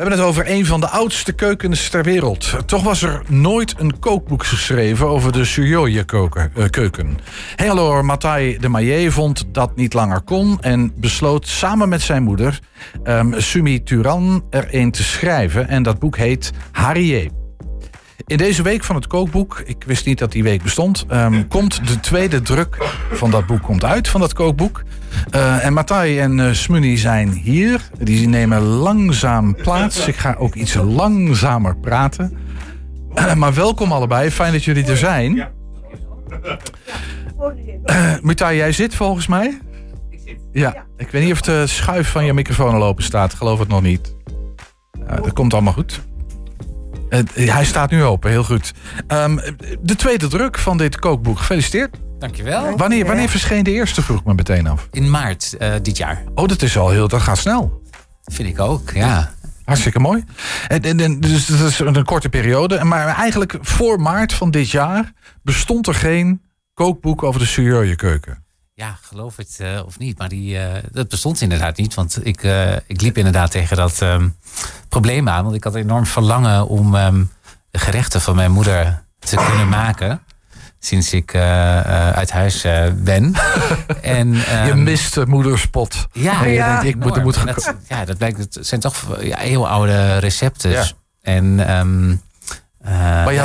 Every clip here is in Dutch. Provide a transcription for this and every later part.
We hebben het over een van de oudste keukens ter wereld. Toch was er nooit een kookboek geschreven over de Suryoye-keuken. Hengelo Matai de Maillet vond dat niet langer kon... en besloot samen met zijn moeder, um, Sumi Turan, er een te schrijven. En dat boek heet Harrier. In deze week van het kookboek, ik wist niet dat die week bestond, um, komt de tweede druk van dat boek komt uit, van dat kookboek. Uh, en Matthij en uh, Smunny zijn hier. Die nemen langzaam plaats. Ik ga ook iets langzamer praten. Uh, maar welkom allebei, fijn dat jullie er zijn. Uh, Mutai, jij zit volgens mij? Ik zit. Ja, ik weet niet of de schuif van je microfoon al open staat. Geloof het nog niet. dat komt allemaal goed. Uh, hij staat nu open, heel goed. Um, de tweede druk van dit kookboek. Gefeliciteerd. Dankjewel. Wanneer, wanneer verscheen de eerste, vroeg ik me meteen af. In maart uh, dit jaar. Oh, dat is al heel, dat gaat snel. Vind ik ook, ja. Hartstikke mooi. En, en, en, dus dat is een korte periode. Maar eigenlijk voor maart van dit jaar bestond er geen kookboek over de Suryoye keuken. Ja, geloof het uh, of niet. Maar die, uh, dat bestond inderdaad niet. Want ik, uh, ik liep inderdaad tegen dat um, probleem aan. Want ik had enorm verlangen om um, de gerechten van mijn moeder te kunnen maken. Sinds ik uit huis ben. en, um, je mist moederspot. Ja, en je ja, denkt, ik moet, moet dat, ja, dat blijkt. Het zijn toch ja, heel oude recepten. Ja. En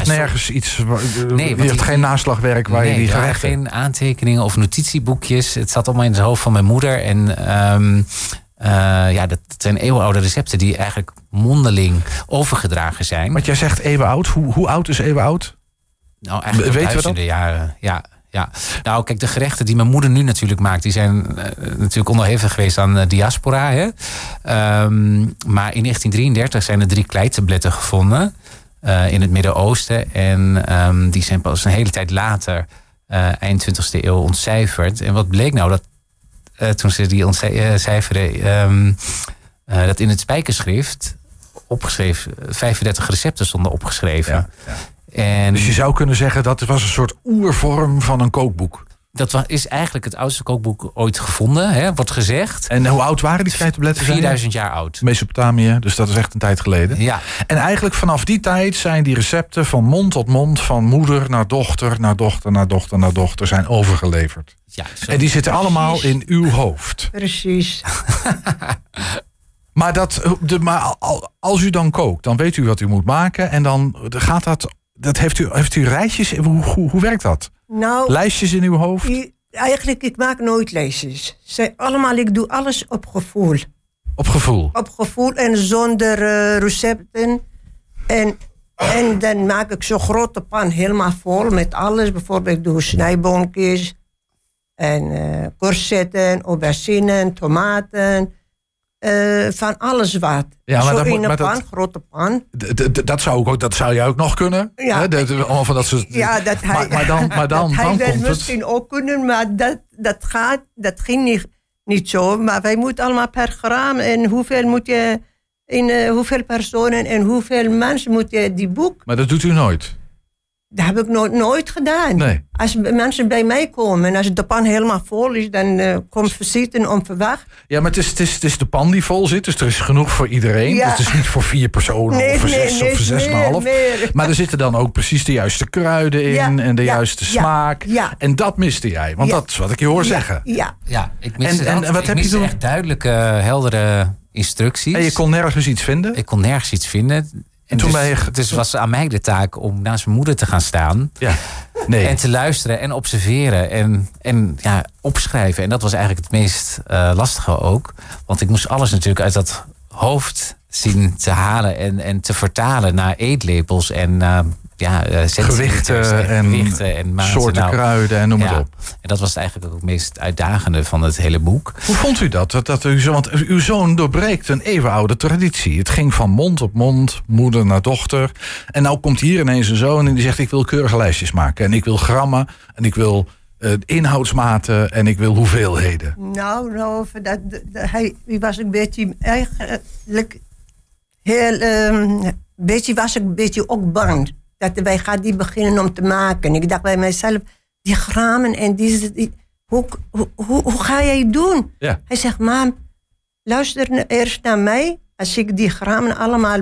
je had nergens iets. Nee, je hebt geen naslagwerk waar nee, je die er gerechten. geen aantekeningen of notitieboekjes. Het zat allemaal in het hoofd van mijn moeder. En um, uh, ja, dat zijn eeuwenoude recepten die eigenlijk mondeling overgedragen zijn. Want jij zegt eeuwenoud. Hoe, hoe oud is eeuwenoud? Nou, eigenlijk Weten we duizenden dat? jaren. Ja, ja. Nou, kijk, de gerechten die mijn moeder nu natuurlijk maakt, die zijn uh, natuurlijk onderhevig geweest aan uh, diaspora. Hè? Um, maar in 1933 zijn er drie kleitabletten gevonden. Uh, in het Midden-Oosten. En um, die zijn pas een hele tijd later, uh, eind 20e eeuw, ontcijferd. En wat bleek nou? Dat uh, toen ze die ontcijferden, um, dat in het spijkerschrift opgeschreven, 35 recepten stonden opgeschreven. Ja, ja. En, dus je zou kunnen zeggen dat het was een soort oervorm van een kookboek. Dat is eigenlijk het oudste kookboek ooit gevonden, hè, wordt gezegd. En hoe oud waren die kleitabletten? 4000 jaar oud. Mesopotamië, dus dat is echt een tijd geleden. Ja. En eigenlijk vanaf die tijd zijn die recepten van mond tot mond, van moeder naar dochter, naar dochter, naar dochter, naar dochter, zijn overgeleverd. Ja, zo. En die zitten Precies. allemaal in uw hoofd. Precies. maar, dat, de, maar als u dan kookt, dan weet u wat u moet maken. En dan gaat dat. Dat heeft, u, heeft u rijtjes? Hoe, hoe, hoe werkt dat? Nou, lijstjes in uw hoofd? Eigenlijk, ik maak nooit lijstjes. Zij allemaal, ik doe alles op gevoel. Op gevoel? Op gevoel en zonder uh, recepten. En, en dan maak ik zo'n grote pan helemaal vol met alles. Bijvoorbeeld, ik doe snijboontjes en uh, courgetten, aubergine, tomaten. Uh, van alles wat. Ja, maar Zo dat, in een maar pan, dat, grote pan. Dat zou, ook, dat zou jij ook nog kunnen. Ja, hè? Dat, allemaal van dat soort, ja, dat hij, maar, maar dan, maar dan, dat dan hij komt misschien het. ook kunnen, maar dat, dat, gaat, dat ging niet, niet zo. Maar wij moeten allemaal per gram en hoeveel moet je, in uh, hoeveel personen en hoeveel mensen moet je die boek. Maar dat doet u nooit? Dat heb ik nooit, nooit gedaan. Nee. Als mensen bij mij komen en als de pan helemaal vol is, dan uh, komt visite onverwacht. Ja, maar het is, het, is, het is de pan die vol zit, dus er is genoeg voor iedereen. Ja. Dus het is niet voor vier personen Nee, of voor nee, zes nee, of voor zes en half. meer. Maar er zitten dan ook precies de juiste kruiden in Ja, en de ja, juiste ja, smaak. ja. En dat miste jij, want Ja. dat is wat ik je hoor zeggen. Ja, Ja, ik miste En- en- dat. en wat ik heb je miste toen? echt duidelijke, heldere instructies. En je kon nergens iets vinden. Ik kon nergens iets vinden. En toen dus, je- dus was aan mij de taak om naast mijn moeder te gaan staan. Ja. Nee. En te luisteren en observeren en, en ja, opschrijven. En dat was eigenlijk het meest uh, lastige ook. Want ik moest alles natuurlijk uit dat hoofd zien te halen en, en te vertalen naar eetlepels en uh, ja, uh, Gewichten en gewichten en maten. soorten Nou, kruiden en noem ja. het op. En dat was eigenlijk ook het meest uitdagende van het hele boek. Hoe vond u dat? dat, dat u zo, want uw zoon doorbreekt een eeuwenoude traditie. Het ging van mond op mond, moeder naar dochter. En nou komt hier ineens een zoon en die zegt... ik wil keurige lijstjes maken. En ik wil grammen. En ik wil uh, inhoudsmaten. En ik wil hoeveelheden. nou, nou dat, dat, hij was een beetje eigenlijk heel, um, beetje was ik een beetje ook bang dat wij gaan die beginnen om te maken. Ik dacht bij mezelf, die gramen en die, die hoe, hoe, hoe, hoe, ga jij doen? Ja. Hij zegt, mam, luister eerst naar mij als ik die grammen allemaal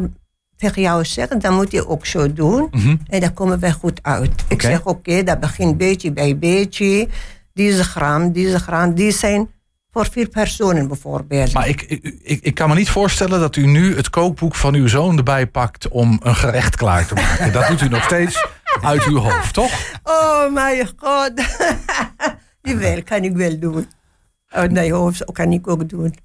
tegen jou zeg, dan moet je ook zo doen. Mhm. En dan komen wij goed uit. Ik zeg, oké, dat begint beetje bij beetje. Deze gram, deze gram, die zijn voor vier personen bijvoorbeeld. Maar ik, ik, ik, ik kan me niet voorstellen dat u nu het kookboek van uw zoon erbij pakt om een gerecht klaar te maken. Dat doet u nog steeds uit uw hoofd, toch? Oh mijn god. Jawel, kan ik wel doen. Uit mijn hoofd kan ik ook doen.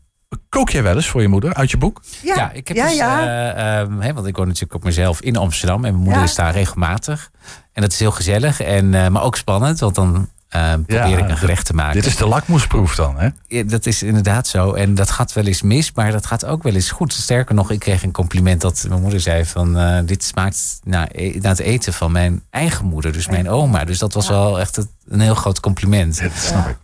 Kook jij wel eens voor je moeder uit je boek? Ja, Ja, ik heb ja, dus, ja. eh, ehm, hè, want ik woon natuurlijk op mezelf in Amsterdam. En mijn moeder Ja. is daar regelmatig. En dat is heel gezellig, en, eh, maar ook spannend. Want dan eh, probeer ik een gerecht te maken. Dit is de lakmoesproef dan, hè? Ja, dat is inderdaad zo. En dat gaat wel eens mis, maar dat gaat ook wel eens goed. Sterker nog, ik kreeg een compliment dat mijn moeder zei van... eh, dit smaakt naar, e- naar het eten van mijn eigen moeder, dus mijn oma. Dus dat was wel echt een heel groot compliment. Dat snap ik.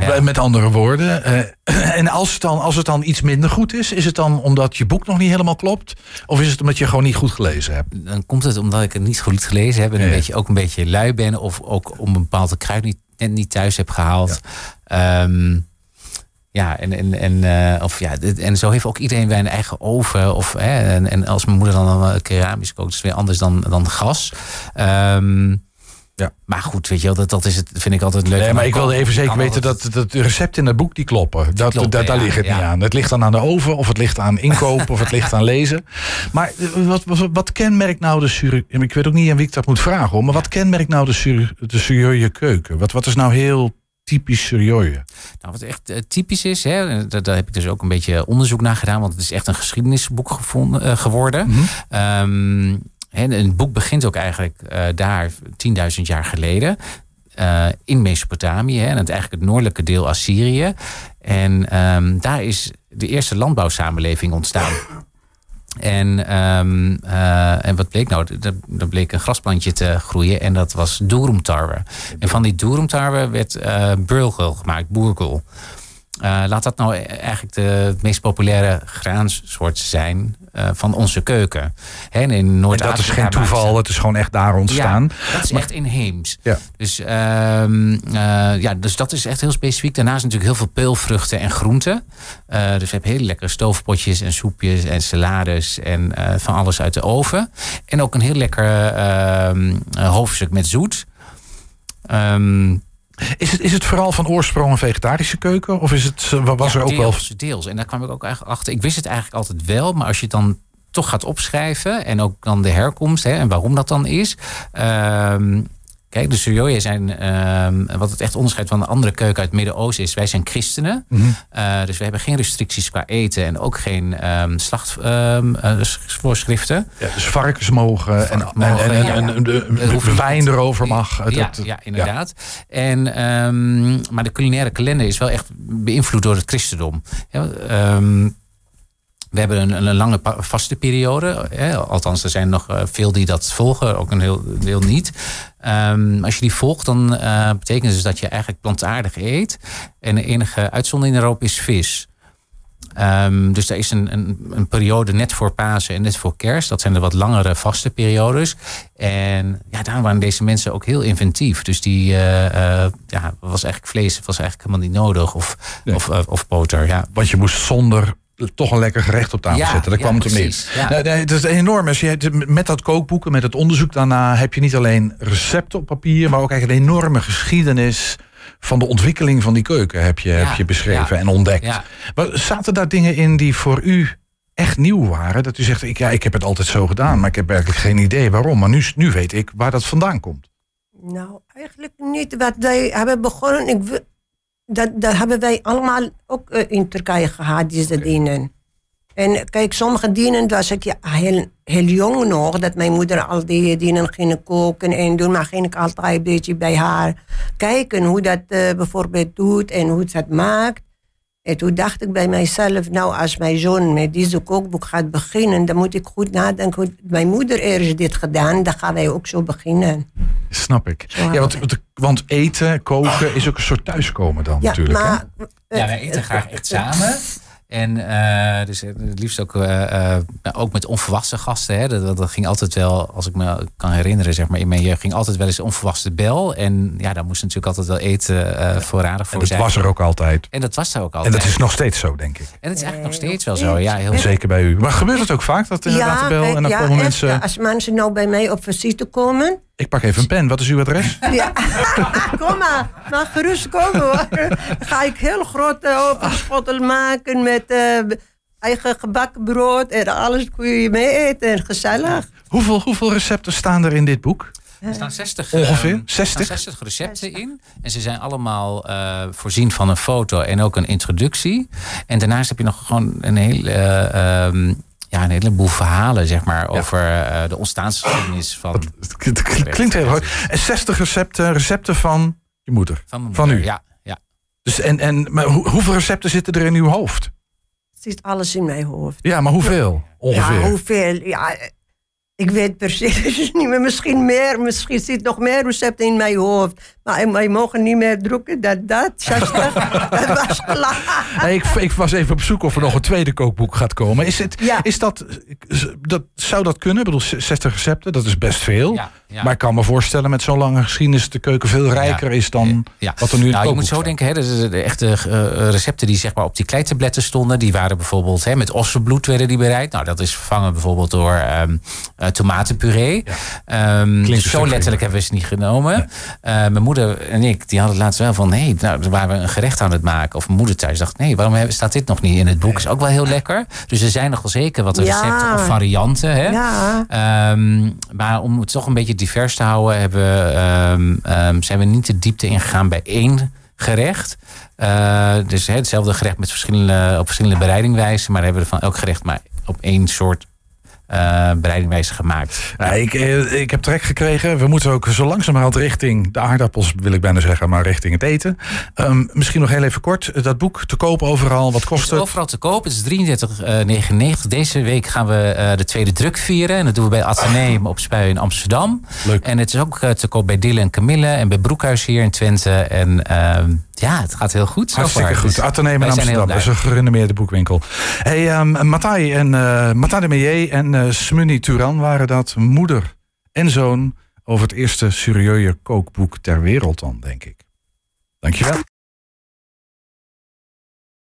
Ja. Met andere woorden. eh, en als het, dan, als het dan iets minder goed is, is het dan omdat je boek nog niet helemaal klopt? Of is het omdat je gewoon niet goed gelezen hebt? Dan komt het omdat ik het niet goed gelezen heb... en een Ja. beetje, ook een beetje lui ben... of ook om een bepaalde kruid niet, net niet thuis heb gehaald. Ja, ja en, en, en, eh, of ja, dit- en zo heeft ook iedereen bij een eigen oven. Of, hè, en, en als mijn moeder dan een keramisch kookt... is het weer anders dan, dan gas. Ehm, Ja. Maar goed, weet je wel, dat, dat is het, vind ik altijd leuk. Nee, maar ik wilde even zeker weten dat, dat de recepten in het boek die kloppen. Dat, kloppen, dat, daar ja, ligt het niet aan. Het ligt dan aan de oven of het ligt aan inkopen of het ligt aan lezen. Maar eh, wat, wat, wat kenmerkt nou de Suri... Ik weet ook niet aan wie ik dat moet vragen. hoor, Maar wat kenmerkt nou de, Suri, de Surioje keuken? Wat, wat is nou heel typisch Surioje? Nou, wat echt eh, typisch is, hè, daar, daar heb ik dus ook een beetje onderzoek naar gedaan, want het is echt een geschiedenisboek gevonden, eh, geworden. Hè, en het boek begint ook eigenlijk eh, daar 10.000 jaar geleden. eh, in Mesopotamië, en het eigenlijk het noordelijke deel Assyrië. En ehm, daar is de eerste landbouwsamenleving ontstaan. En, ehm, eh, en wat bleek nou? Er, bleek een grasplantje te groeien en dat was doerumtarwe. En van die doerumtarwe werd eh burgel gemaakt, boergel. Eh, laat dat nou eigenlijk de meest populaire graansoort zijn eh, van onze keuken. Hè, en in En Noord-Afrika dat is geen toeval, het is gewoon echt daar ontstaan. ja, dat is echt inheems. Ja. Dus, ehm, eh, ja, dus dat is echt heel specifiek. Daarnaast natuurlijk heel veel peulvruchten en groenten. Dus we hebben hele lekkere stoofpotjes en soepjes en salades en van alles uit de oven. En ook een heel lekker ehm, eh, hoofdstuk met zoet. Ehm, Is, het, is het vooral van oorsprong een vegetarische keuken? Of is het, eh, was ja, er ook wel... deels, Deels. En daar kwam ik ook eigenlijk achter. Ik wist het eigenlijk altijd wel, maar als je het dan toch gaat opschrijven en ook dan de herkomst hè, en waarom dat dan is. Ehm, kijk, de Suryoye zijn, ehm, wat het echt onderscheidt van de andere keuken uit het Midden-Oosten is, wij zijn christenen. Mhm. Eh, dus we hebben geen restricties qua eten en ook geen ehm slachtvoorschriften. Ja, dus varkens mogen en, en, en, ja, en, ja. en de, Dat hoeft de niet. wijn erover mag. Ja, inderdaad. En, ehm, maar de culinaire kalender is wel echt beïnvloed door het christendom. Ja, ehm, we hebben een, een lange vaste periode. Hè, althans, er zijn nog eh, veel die dat volgen, ook een heel deel niet. Ehm, als je die volgt, dan eh, betekent het dus dat je eigenlijk plantaardig eet. En de enige uitzondering daarop is vis. Ehm, dus er is een, een, een periode net voor Pasen en net voor Kerst. Dat zijn de wat langere vaste periodes. En ja, daar waren deze mensen ook heel inventief. Dus die eh, ja, was eigenlijk vlees was eigenlijk helemaal niet nodig. Of, Nee. of, of boter. Ja. Want je moest zonder toch een lekker gerecht op tafel Ja, zetten. Daar ja, kwam het om. Nee, nee, het is enorm. Als je, met dat kookboek en met het onderzoek daarna... heb je niet alleen recepten op papier... maar ook eigenlijk een enorme geschiedenis... van de ontwikkeling van die keuken heb je, Ja, heb je beschreven ja. en ontdekt. Ja. Maar zaten daar dingen in die voor u echt nieuw waren? Dat u zegt, ik, ja, ik heb het altijd zo gedaan... maar ik heb werkelijk geen idee waarom. Maar nu, nu weet ik waar dat vandaan komt. Nou, eigenlijk niet. Wat wij hebben begonnen, ik, dat, dat hebben wij allemaal ook eh, in Turkije gehad, deze dienen. En kijk, sommige dienen was ik ja, heel, heel jong nog, dat mijn moeder al die dienen ging koken en doen, maar ging ik altijd een beetje bij haar kijken hoe dat eh, bijvoorbeeld doet en hoe het dat maakt. En toen dacht ik bij mijzelf, nou als mijn zoon met deze kookboek gaat beginnen, dan moet ik goed nadenken, mijn moeder eerst dit gedaan, dan gaan wij ook zo beginnen. Snap ik. Ja, want, want- eten, koken is ook een soort thuiskomen dan natuurlijk. hè? maar, Ja, wij eten graag echt samen. En eh, dus het liefst ook, uh, ook met onverwachte gasten. Hè. Dat, dat, ging altijd wel, als ik me kan herinneren, zeg maar, in mijn jeugd ging altijd wel eens onverwachte bel. En ja, daar moest natuurlijk altijd wel eten uh, voorradig voor en dat zijn. was er ook altijd. En dat was er ook altijd. En dat is nog steeds zo, denk ik. En dat is eigenlijk nog steeds wel zo. Ja, heel Zeker bij u. Maar gebeurt het ook vaak, dat inderdaad ja, de bel? En dan ja, komen echt, mensen... Als mensen nou bij mij op visite komen... Ik pak even een pen. Wat is uw adres? Ja, kom maar. Mag gerust komen hoor. Ga ik heel grote open schottel maken met uh, eigen gebakken brood en alles kun je mee eten en gezellig. Hoeveel, hoeveel recepten staan er in dit boek? Er staan 60, Ongeveer? uh, 60? 60 recepten in. En ze zijn allemaal uh, voorzien van een foto en ook een introductie. En daarnaast heb je nog gewoon een hele... Uh, um, ja, een heleboel verhalen, zeg maar, ja. over uh, de ontstaansgeschiedenis van. Het klinkt heel goed. En 60 recepten, recepten van je moeder. Van, van u. Ja, ja. Dus en, en maar hoe, hoeveel recepten zitten er in uw hoofd? zit alles in mijn hoofd. Ja, maar hoeveel? Ongeveer. Ja, hoeveel? Ja, ik weet precies niet meer. Misschien meer. Misschien zit nog meer recepten in mijn hoofd. Maar wij mogen niet meer drukken. Dat, dat, 60, dat was klaar. Nee, ik, ik, was even op zoek of er nog een tweede kookboek gaat komen. Is, het, Ja. is dat, dat, zou dat kunnen? Ik bedoel, 60 recepten, dat is best veel. Ja, ja. Maar ik kan me voorstellen met zo'n lange geschiedenis... de keuken veel rijker is dan Ja. wat er nu in nou, je moet zo staat. denken, hè, de, de, de echte eh, recepten die zeg maar, op die kleitabletten stonden, die waren bijvoorbeeld hè, met ossenbloed werden die bereid. Nou, dat is vervangen bijvoorbeeld door ehm, eh, tomatenpuree. Ehm, Klinkt dus een zo letterlijk hebben we ze niet genomen. Eh, mijn moeder en ik, die hadden laatst wel van, nee, nou, dan waren we een gerecht aan het maken. Of mijn moeder thuis dacht, nee, waarom hebben- staat dit nog niet in het boek? Is ook wel heel lekker. Dus er zijn nog wel zeker wat Ja. recepten of varianten. Hè? Ja. Ehm, maar om het toch een beetje divers te houden, hebben, ehm, ehm, zijn we niet de diepte ingegaan bij één gerecht. Eh, dus hetzelfde gerecht met verschillende, op verschillende bereidingwijzen, maar hebben we van elk gerecht maar op één soort bereidingwijze gemaakt. Ja, ik, eh, ik heb trek gekregen. We moeten ook zo langzamerhand richting de aardappels, wil ik bijna zeggen, maar richting het eten. Ehm, misschien nog heel even kort. Dat boek te koop overal. Wat kost Het is overal te koop. Het is 33,99. Deze week gaan we eh, de tweede druk vieren. En dat doen we bij Atheneum op Spui in Amsterdam. Leuk. En het is ook eh, te koop bij Dille en Camille en bij Broekhuis hier in Twente. En ehm, ja, het gaat heel goed. Hartstikke goed. Dus Atheneum in Amsterdam. Dat is een gerenommeerde boekwinkel. Hey, um, Matthij en uh, de Meyer en uh, Smunny Turan waren dat moeder en zoon over het eerste serieuze kookboek ter wereld dan, denk ik. Dankjewel.